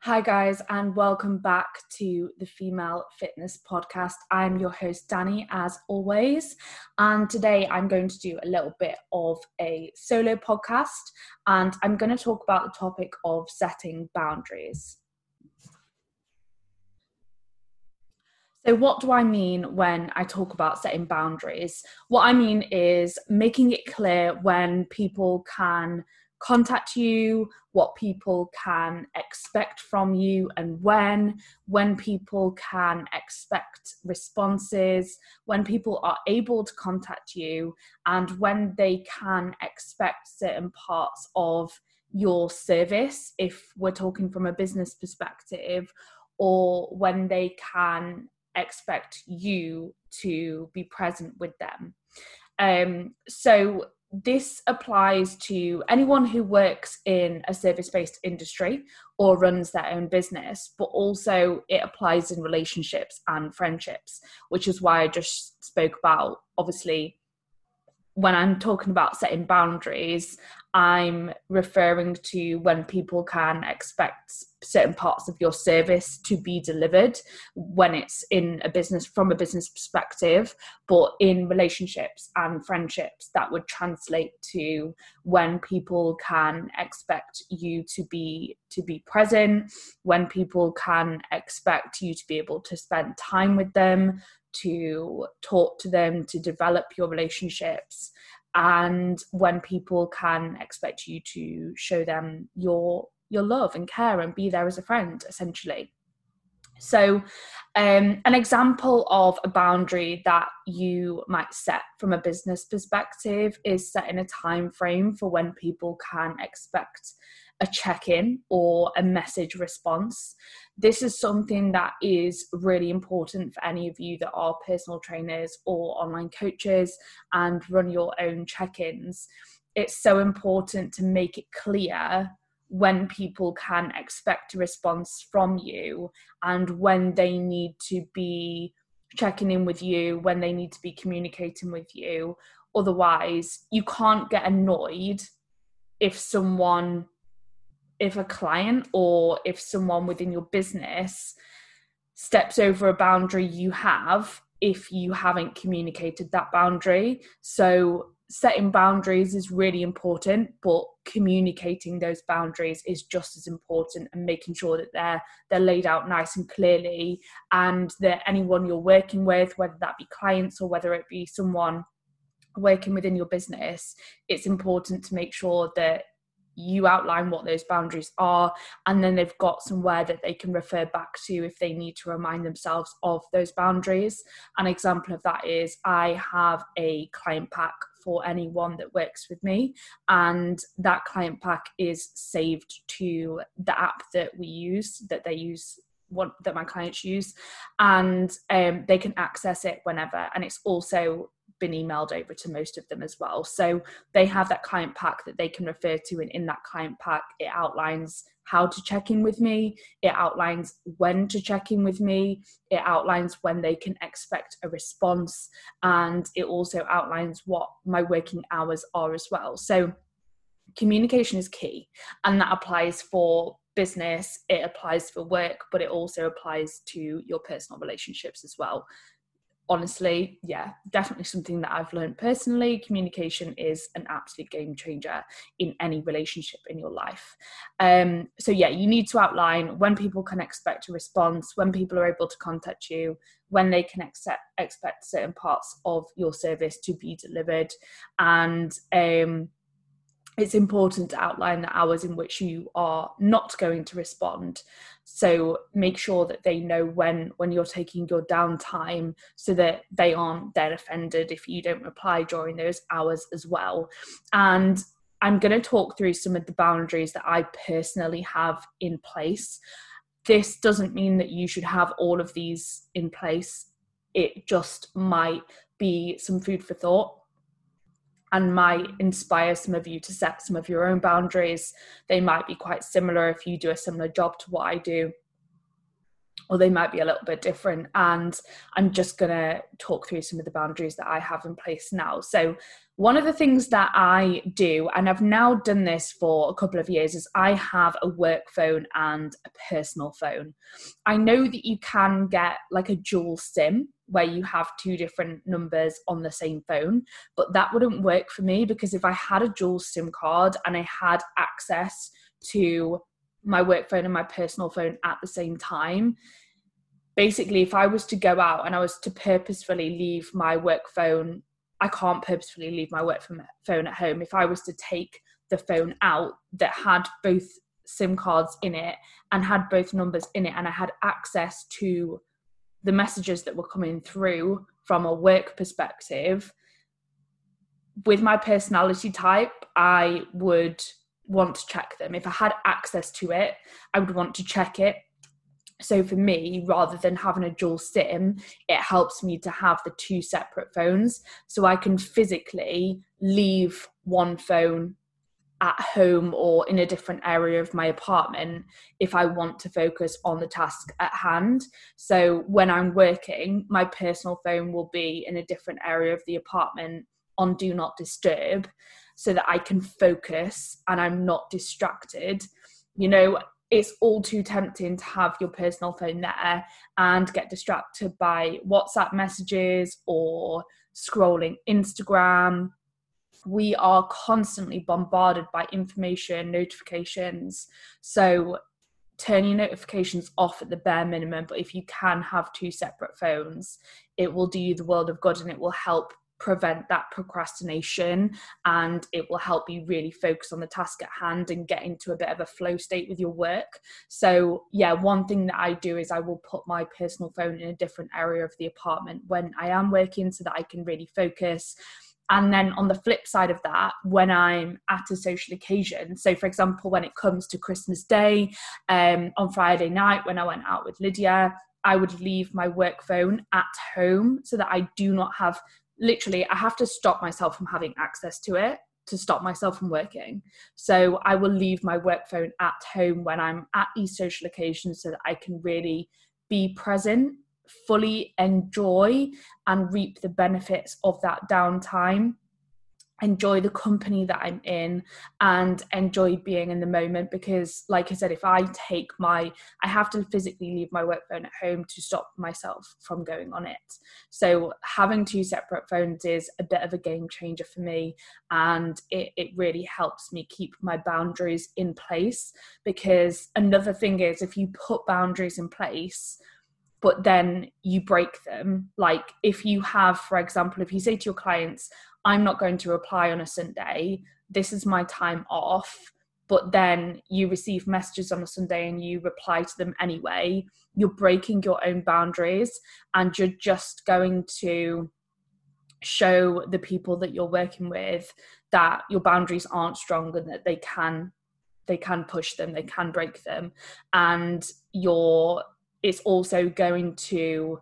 Hi, guys, and welcome back to the Female Fitness Podcast. I'm your host, Danni, as always. And today I'm going to do a little bit of a solo podcast, and I'm going to talk about the topic of setting boundaries. So, what do I mean when I talk about setting boundaries? What I mean is making it clear when people can contact you, what people can expect from you and when, when people can expect responses, when people are able to contact you, and when they can expect certain parts of your service, if we're talking from a business perspective, or when they can expect you to be present with them. Um, so this applies to anyone who works in a service based industry or runs their own business, but also it applies in relationships and friendships, which is why I just spoke about obviously when I'm talking about setting boundaries, I'm referring to when people can expect certain parts of your service to be delivered when it's in a business from a business perspective, but in relationships and friendships, that would translate to when people can expect you to be to be present, when people can expect you to be able to spend time with them, to talk to them, to develop your relationships, and when people can expect you to show them your your love and care and be there as a friend, essentially. So, um, an example of a boundary that you might set from a business perspective is setting a time frame for when people can expect a check in or a message response. This is something that is really important for any of you that are personal trainers or online coaches and run your own check ins. It's so important to make it clear when people can expect a response from you and when they need to be checking in with you, when they need to be communicating with you. Otherwise, you can't get annoyed if someone if a client or if someone within your business steps over a boundary you have if you haven't communicated that boundary. So, setting boundaries is really important, but communicating those boundaries is just as important and making sure that they're they're laid out nice and clearly and that anyone you're working with, whether that be clients or whether it be someone working within your business, it's important to make sure that you outline what those boundaries are and then they've got somewhere that they can refer back to if they need to remind themselves of those boundaries. An example of that is i have a client pack for anyone that works with me and that client pack is saved to the app that we use that they use what that my clients use and um, they can access it whenever and it's also been emailed over to most of them as well. So they have that client pack that they can refer to, and in that client pack, it outlines how to check in with me, it outlines when to check in with me, it outlines when they can expect a response, and it also outlines what my working hours are as well. So communication is key, and that applies for business, it applies for work, but it also applies to your personal relationships as well honestly, yeah, definitely something that I've learned personally. Communication is an absolute game changer in any relationship in your life. Um, so, yeah, you need to outline when people can expect a response, when people are able to contact you, when they can accept, expect certain parts of your service to be delivered, and um, it's important to outline the hours in which you are not going to respond so make sure that they know when when you're taking your downtime so that they aren't then offended if you don't reply during those hours as well. And i'm going to talk through some of the boundaries that i personally have in place. This doesn't mean that you should have all of these in place. It just might be some food for thought and might inspire some of you to set some of your own boundaries. They might be quite similar if you do a similar job to what I do. Or they might be a little bit different. And I'm just going to talk through some of the boundaries that I have in place now. So, one of the things that I do, and I've now done this for a couple of years, is I have a work phone and a personal phone. I know that you can get like a dual SIM where you have two different numbers on the same phone, but that wouldn't work for me because if I had a dual SIM card and I had access to my work phone and my personal phone at the same time, basically if i was to go out and i was to purposefully leave my work phone i can't purposefully leave my work phone at home. If i was to take the phone out that had both sim cards in it and had both numbers in it and i had access to the messages that were coming through from a work perspective with my personality type i would want to check them. If i had access to it i would want to check it. So for me rather than having a dual sim it helps me to have the two separate phones so i can physically leave one phone at home or in a different area of my apartment if i want to focus on the task at hand. So when i'm working my personal phone will be in a different area of the apartment on do not disturb so that i can focus and i'm not distracted you know it's all too tempting to have your personal phone there and get distracted by WhatsApp messages or scrolling Instagram. We are constantly bombarded by information, notifications. So turn your notifications off at the bare minimum. But if you can have two separate phones, it will do you the world of good and it will help prevent that procrastination and it will help you really focus on the task at hand and get into a bit of a flow state with your work. So, yeah, one thing that I do is I will put my personal phone in a different area of the apartment when I am working so that I can really focus. And then on the flip side of that, when I'm at a social occasion, so for example, when it comes to Christmas Day um, on Friday night, when I went out with Lydia, I would leave my work phone at home so that I do not have literally I have to stop myself from having access to it to stop myself from working. So I will leave my work phone at home when I'm at these social occasions so that I can really be present, fully enjoy and reap the benefits of that downtime enjoy the company that I'm in and enjoy being in the moment because like I said if I take my I have to physically leave my work phone at home to stop myself from going on it. So having two separate phones is a bit of a game changer for me and it, it really helps me keep my boundaries in place because another thing is if you put boundaries in place but then you break them like if you have for example if you say to your clients I'm not going to reply on a Sunday. This is my time off. But then you receive messages on a Sunday and you reply to them anyway. You're breaking your own boundaries and you're just going to show the people that you're working with that your boundaries aren't strong and that they can they can push them they can break them and you're it's also going to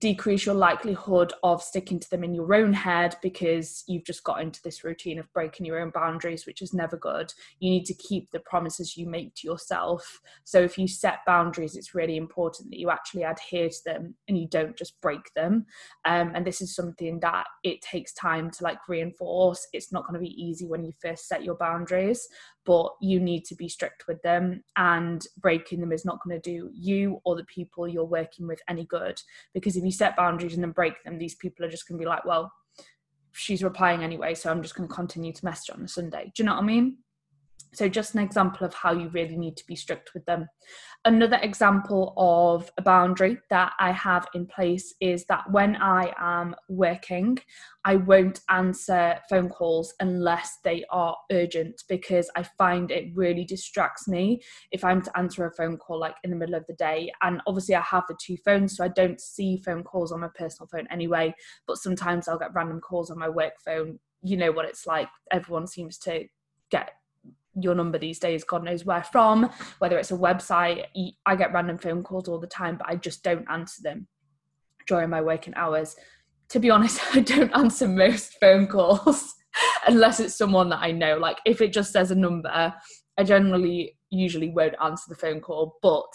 decrease your likelihood of sticking to them in your own head because you've just got into this routine of breaking your own boundaries, which is never good. You need to keep the promises you make to yourself. So if you set boundaries, it's really important that you actually adhere to them and you don't just break them. Um, and this is something that it takes time to like reinforce. It's not going to be easy when you first set your boundaries, but you need to be strict with them and breaking them is not going to do you or the people you're working with any good because if you set boundaries and then break them these people are just going to be like well she's replying anyway so i'm just going to continue to message on a sunday. Do you know what i mean so, just an example of how you really need to be strict with them. Another example of a boundary that I have in place is that when I am working, I won't answer phone calls unless they are urgent because I find it really distracts me if I'm to answer a phone call like in the middle of the day. And obviously, I have the two phones, so I don't see phone calls on my personal phone anyway, but sometimes I'll get random calls on my work phone. You know what it's like, everyone seems to get your number these days, God knows where from, whether it's a website. I get random phone calls all the time, but I just don't answer them during my working hours. To be honest, I don't answer most phone calls unless it's someone that I know. Like if it just says a number I generally usually won't answer the phone call, but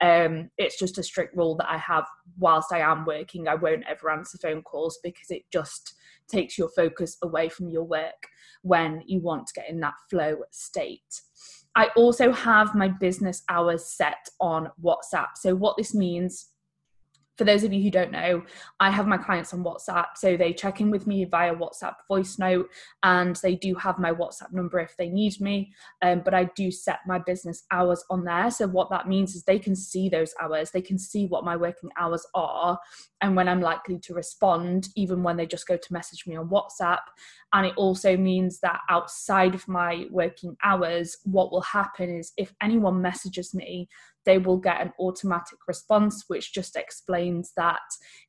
um, it's just a strict rule that I have whilst I am working. I won't ever answer phone calls because it just takes your focus away from your work when you want to get in that flow state. I also have my business hours set on WhatsApp. So, what this means for those of you who don't know, I have my clients on WhatsApp. So they check in with me via WhatsApp voice note, and they do have my WhatsApp number if they need me. Um, but I do set my business hours on there. So what that means is they can see those hours, they can see what my working hours are, and when I'm likely to respond, even when they just go to message me on WhatsApp. And it also means that outside of my working hours, what will happen is if anyone messages me, they will get an automatic response, which just explains that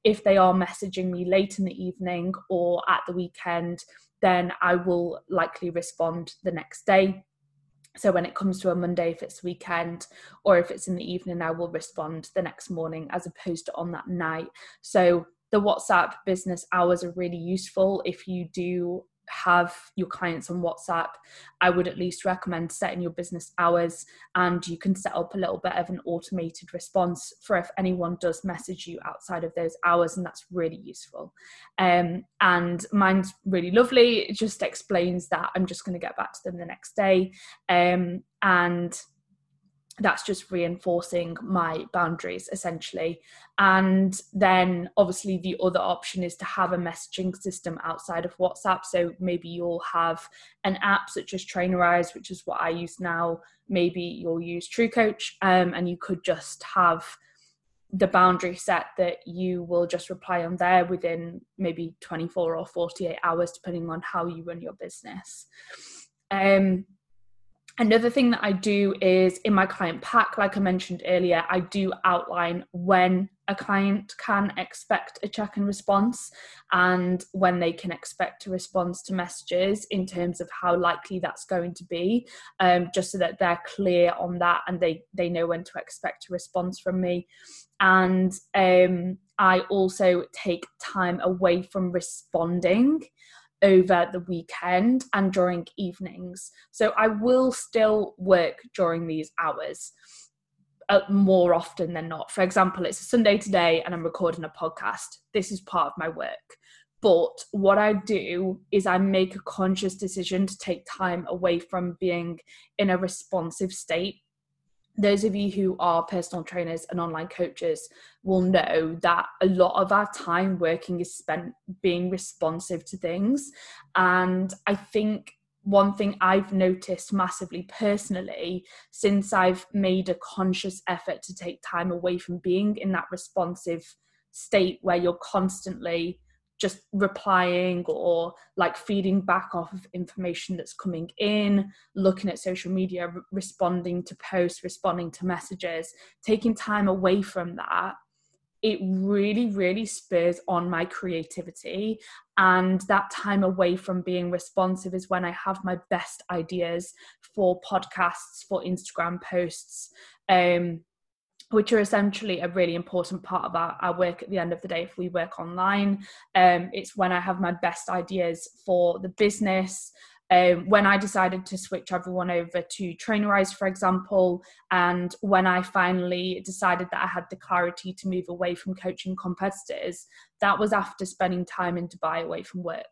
if they are messaging me late in the evening or at the weekend, then I will likely respond the next day. So when it comes to a Monday, if it's weekend or if it's in the evening, I will respond the next morning as opposed to on that night. So the WhatsApp business hours are really useful if you do have your clients on WhatsApp, I would at least recommend setting your business hours and you can set up a little bit of an automated response for if anyone does message you outside of those hours, and that's really useful. Um, and mine's really lovely. It just explains that I'm just going to get back to them the next day. Um, and that's just reinforcing my boundaries essentially. And then obviously the other option is to have a messaging system outside of whatsapp. So maybe you'll have an app such as trainerize which is what i use now. Maybe you'll use TrueCoach um, and you could just have the boundary set that you will just reply on there within maybe 24 or 48 hours depending on how you run your business. Um, Another thing that I do is in my client pack, like I mentioned earlier, I do outline when a client can expect a check and response and when they can expect a response to messages in terms of how likely that's going to be, um, just so that they're clear on that and they, they know when to expect a response from me. And um, I also take time away from responding over the weekend and during evenings. So I will still work during these hours. Uh, more often than not. For example, it's a Sunday today and I'm recording a podcast. This is part of my work. But what I do is I make a conscious decision to take time away from being in a responsive state those of you who are personal trainers and online coaches will know that a lot of our time working is spent being responsive to things. And I think one thing I've noticed massively personally since I've made a conscious effort to take time away from being in that responsive state where you're constantly just replying or like feeding back off of information that's coming in, looking at social media, re- responding to posts, responding to messages, taking time away from that, it really, really spurs on my creativity. And that time away from being responsive is when I have my best ideas for podcasts, for Instagram posts. Um, which are essentially a really important part of our, our work at the end of the day if we work online. Um, it's when I have my best ideas for the business. Um, when I decided to switch everyone over to Trainerize, for example, and when I finally decided that I had the clarity to move away from coaching competitors, that was after spending time in Dubai away from work.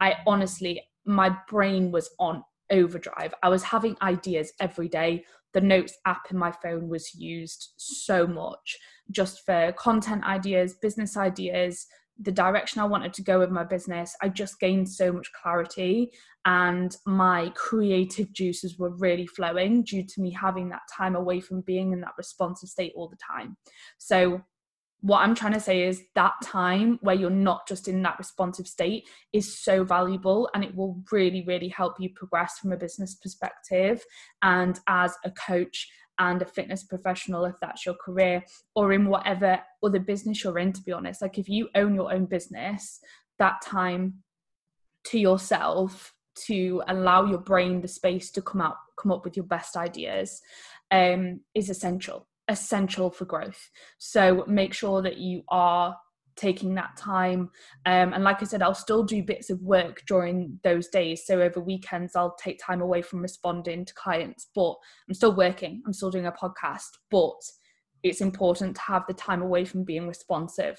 I honestly, my brain was on overdrive. I was having ideas every day the notes app in my phone was used so much just for content ideas, business ideas, the direction I wanted to go with my business. I just gained so much clarity and my creative juices were really flowing due to me having that time away from being in that responsive state all the time. So what I'm trying to say is that time where you're not just in that responsive state is so valuable and it will really, really help you progress from a business perspective and as a coach and a fitness professional if that's your career or in whatever other business you're in to be honest. Like if you own your own business that time to yourself to allow your brain the space to come out come up with your best ideas um, is essential essential for growth. So make sure that you are taking that time. Um, and like I said, I'll still do bits of work during those days. So over weekends, I'll take time away from responding to clients, but I'm still working, I'm still doing a podcast, but it's important to have the time away from being responsive,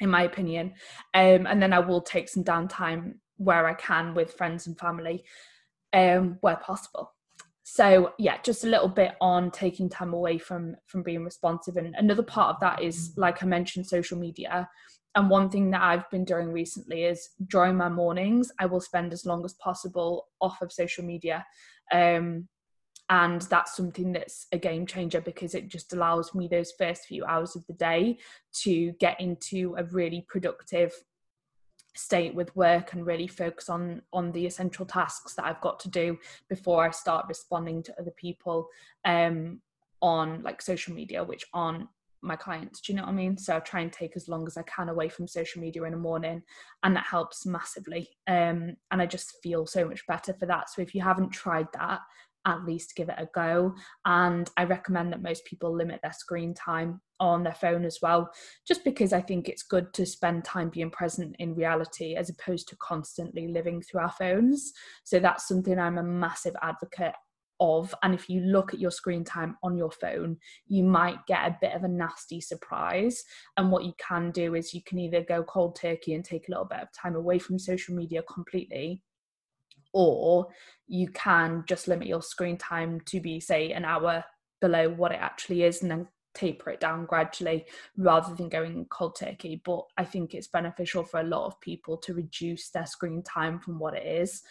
in my opinion. Um, and then I will take some downtime where I can with friends and family um, where possible so yeah just a little bit on taking time away from from being responsive. And another part of that is like i mentioned social media. And one thing that i've been doing recently is during my mornings i will spend as long as possible off of social media. Um, and that's something that's a game changer because it just allows me those first few hours of the day to get into a really productive state with work and really focus on on the essential tasks that I've got to do before I start responding to other people um on like social media which aren't my clients. Do you know what I mean? So I try and take as long as I can away from social media in the morning and that helps massively. Um and I just feel so much better for that. So if you haven't tried that at least give it a go. And I recommend that most people limit their screen time on their phone as well, just because I think it's good to spend time being present in reality as opposed to constantly living through our phones. So that's something I'm a massive advocate of. And if you look at your screen time on your phone, you might get a bit of a nasty surprise. And what you can do is you can either go cold turkey and take a little bit of time away from social media completely or you can just limit your screen time to be say an hour below what it actually is and then taper it down gradually rather than going cold turkey. But i think it's beneficial for a lot of people to reduce their screen time from what it is.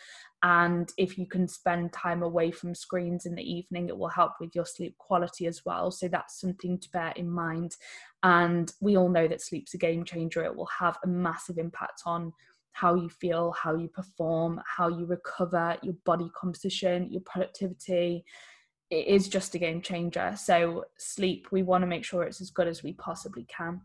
And if you can spend time away from screens in the evening it will help with your sleep quality as well. So that's something to bear in mind. And we all know that sleep's a game changer. It will have a massive impact on how you feel, how you perform, how you recover, your body composition, your productivity. It is just a game changer. So, sleep, we want to make sure it's as good as we possibly can.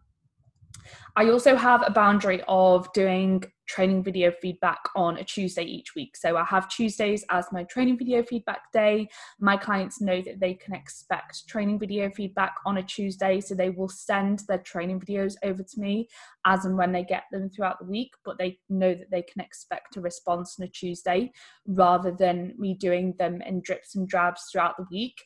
I also have a boundary of doing training video feedback on a Tuesday each week. So I have Tuesdays as my training video feedback day. My clients know that they can expect training video feedback on a Tuesday. So they will send their training videos over to me as and when they get them throughout the week, but they know that they can expect a response on a Tuesday rather than me doing them in drips and drabs throughout the week.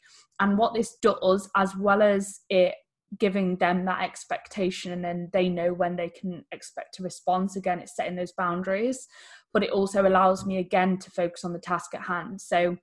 And what this does, as well as it giving them that expectation and then they know when they can expect a response again it's setting those boundaries but it also allows me again to focus on the task at hand so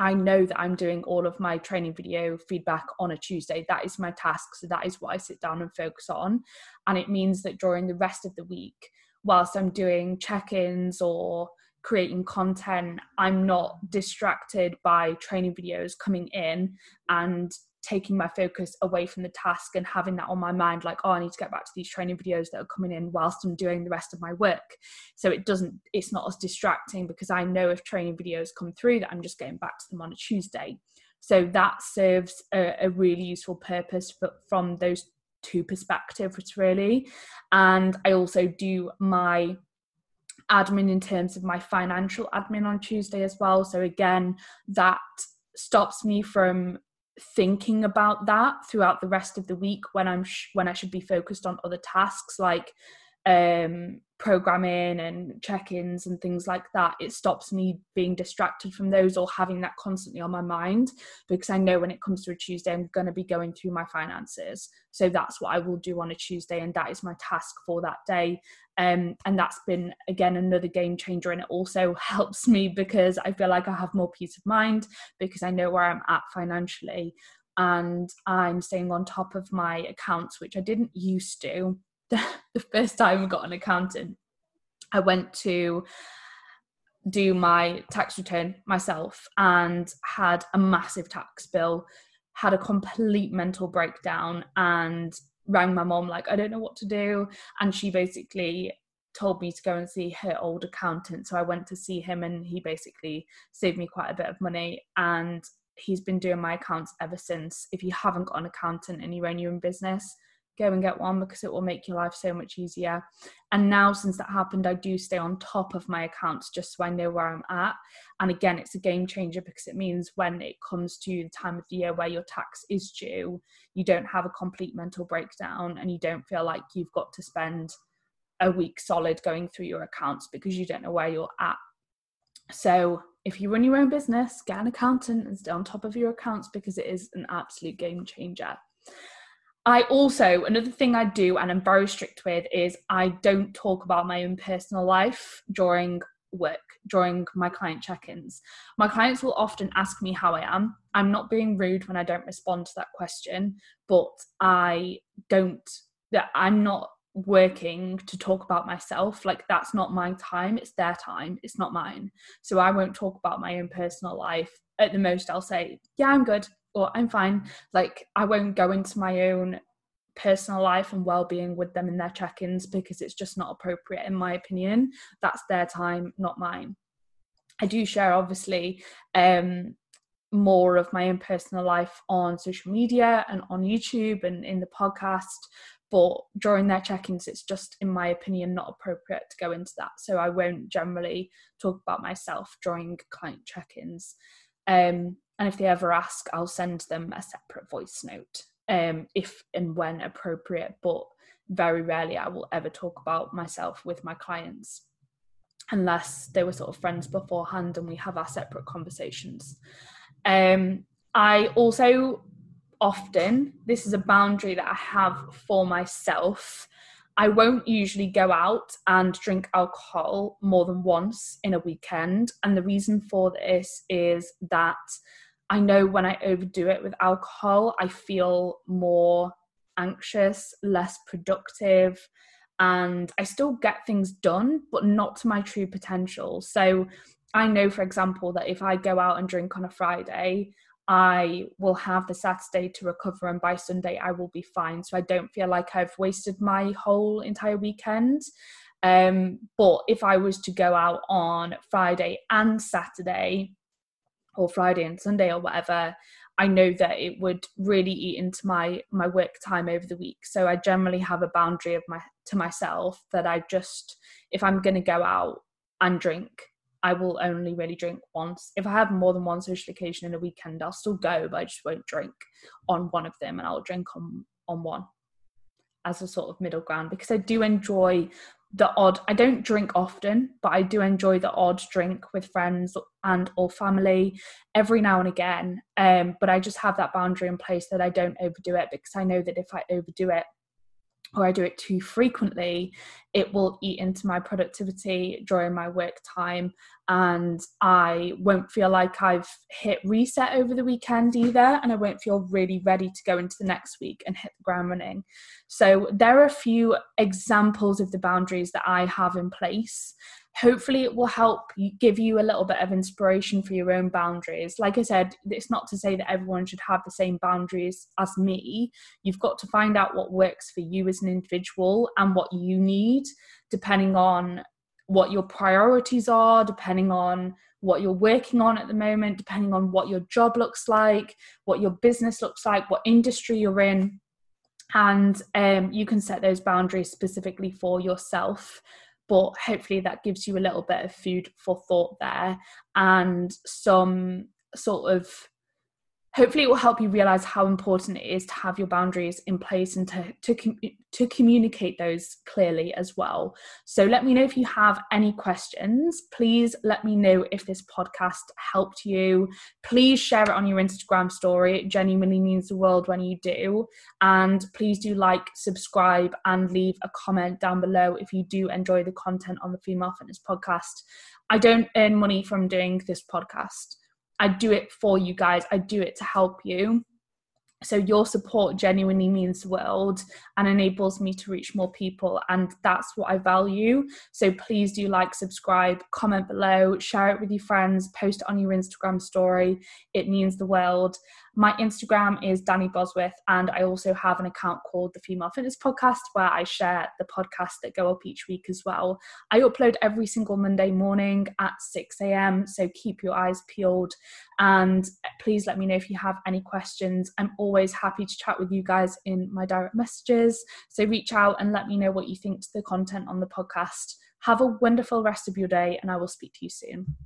I know that I'm doing all of my training video feedback on a Tuesday. That is my task. So that is what I sit down and focus on. And it means that during the rest of the week, whilst I'm doing check ins or creating content, I'm not distracted by training videos coming in and taking my focus away from the task and having that on my mind like oh i need to get back to these training videos that are coming in whilst i'm doing the rest of my work. So it doesn't it's not as distracting because i know if training videos come through that i'm just getting back to them on a tuesday. So that serves a, a really useful purpose for, from those two perspectives really. And i also do my admin in terms of my financial admin on tuesday as well. So again that stops me from thinking about that throughout the rest of the week when I'm sh- when I should be focused on other tasks like um, programming and check-ins and things like that it stops me being distracted from those or having that constantly on my mind because i know when it comes to a tuesday i'm going to be going through my finances. So that's what i will do on a tuesday and that is my task for that day. Um, and that's been again another game changer and it also helps me because i feel like i have more peace of mind because i know where i'm at financially and i'm staying on top of my accounts which i didn't used to the first time I got an accountant, I went to do my tax return myself and had a massive tax bill, had a complete mental breakdown, and rang my mom like, I don't know what to do. And she basically told me to go and see her old accountant. So I went to see him, and he basically saved me quite a bit of money. And he's been doing my accounts ever since. If you haven't got an accountant and you own your own business, go and get one because it will make your life so much easier. And now, since that happened, I do stay on top of my accounts just so I know where I'm at. And again, it's a game changer because it means when it comes to the time of the year where your tax is due, you don't have a complete mental breakdown and you don't feel like you've got to spend a week solid going through your accounts because you don't know where you're at. So, if you run your own business, get an accountant and stay on top of your accounts because it is an absolute game changer. I also, another thing I do and I'm very strict with is I don't talk about my own personal life during work, during my client check ins. My clients will often ask me how I am. I'm not being rude when I don't respond to that question, but I don't, I'm not working to talk about myself like that's not my time it's their time it's not mine so i won't talk about my own personal life at the most i'll say yeah i'm good or I'm fine. Like I won't go into my own personal life and well-being with them in their check-ins because it's just not appropriate in my opinion. That's their time, not mine. I do share obviously um more of my own personal life on social media and on YouTube and in the podcast. But during their check ins, it's just, in my opinion, not appropriate to go into that. So I won't generally talk about myself during client check ins. Um, and if they ever ask, I'll send them a separate voice note um, if and when appropriate. But very rarely I will ever talk about myself with my clients unless they were sort of friends beforehand and we have our separate conversations. Um, I also often, this is a boundary that I have for myself. I won't usually go out and drink alcohol more than once in a weekend. And the reason for this is that I know when I overdo it with alcohol, I feel more anxious, less productive, and I still get things done, but not to my true potential. So I know, for example, that if I go out and drink on a Friday, I will have the Saturday to recover, and by Sunday, I will be fine. So I don't feel like I've wasted my whole entire weekend. Um, but if I was to go out on Friday and Saturday, or Friday and Sunday or whatever, I know that it would really eat into my my work time over the week. So I generally have a boundary of my to myself that I just if I'm going to go out and drink, I will only really drink once. If I have more than one social occasion in a weekend, I'll still go, but I just won't drink on one of them, and I'll drink on on one as a sort of middle ground because I do enjoy the odd i don't drink often but i do enjoy the odd drink with friends and or family every now and again. Um, but i just have that boundary in place that i don't overdo it because i know that if i overdo it or I do it too frequently, it will eat into my productivity during my work time. And I won't feel like I've hit reset over the weekend either. And I won't feel really ready to go into the next week and hit the ground running. So, there are a few examples of the boundaries that I have in place hopefully it will help give you a little bit of inspiration for your own boundaries. Like i said it's not to say that everyone should have the same boundaries as me. You've got to find out what works for you as an individual and what you need depending on what your priorities are depending on what you're working on at the moment depending on what your job looks like what your business looks like what industry you're in. And um, you can set those boundaries specifically for yourself but hopefully that gives you a little bit of food for thought there and some sort of hopefully it will help you realize how important it is to have your boundaries in place and to to, to communicate those clearly as well. So let me know if you have any questions. Please let me know if this podcast helped you. Please share it on your instagram story. It genuinely means the world when you do. And please do like subscribe and leave a comment down below if you do enjoy the content on the female fitness podcast. I don't earn money from doing this podcast I do it for you guys. I do it to help you. So your support genuinely means the world and enables me to reach more people. And that's what I value. So please do like, subscribe, comment below, share it with your friends, post it on your Instagram story. It means the world. My Instagram is Danni Bosworth, and I also have an account called the Female Fitness Podcast where I share the podcasts that go up each week as well. I upload every single Monday morning at 6 a.m., so keep your eyes peeled. And please let me know if you have any questions. I'm always happy to chat with you guys in my direct messages. So reach out and let me know what you think to the content on the podcast. Have a wonderful rest of your day, and I will speak to you soon.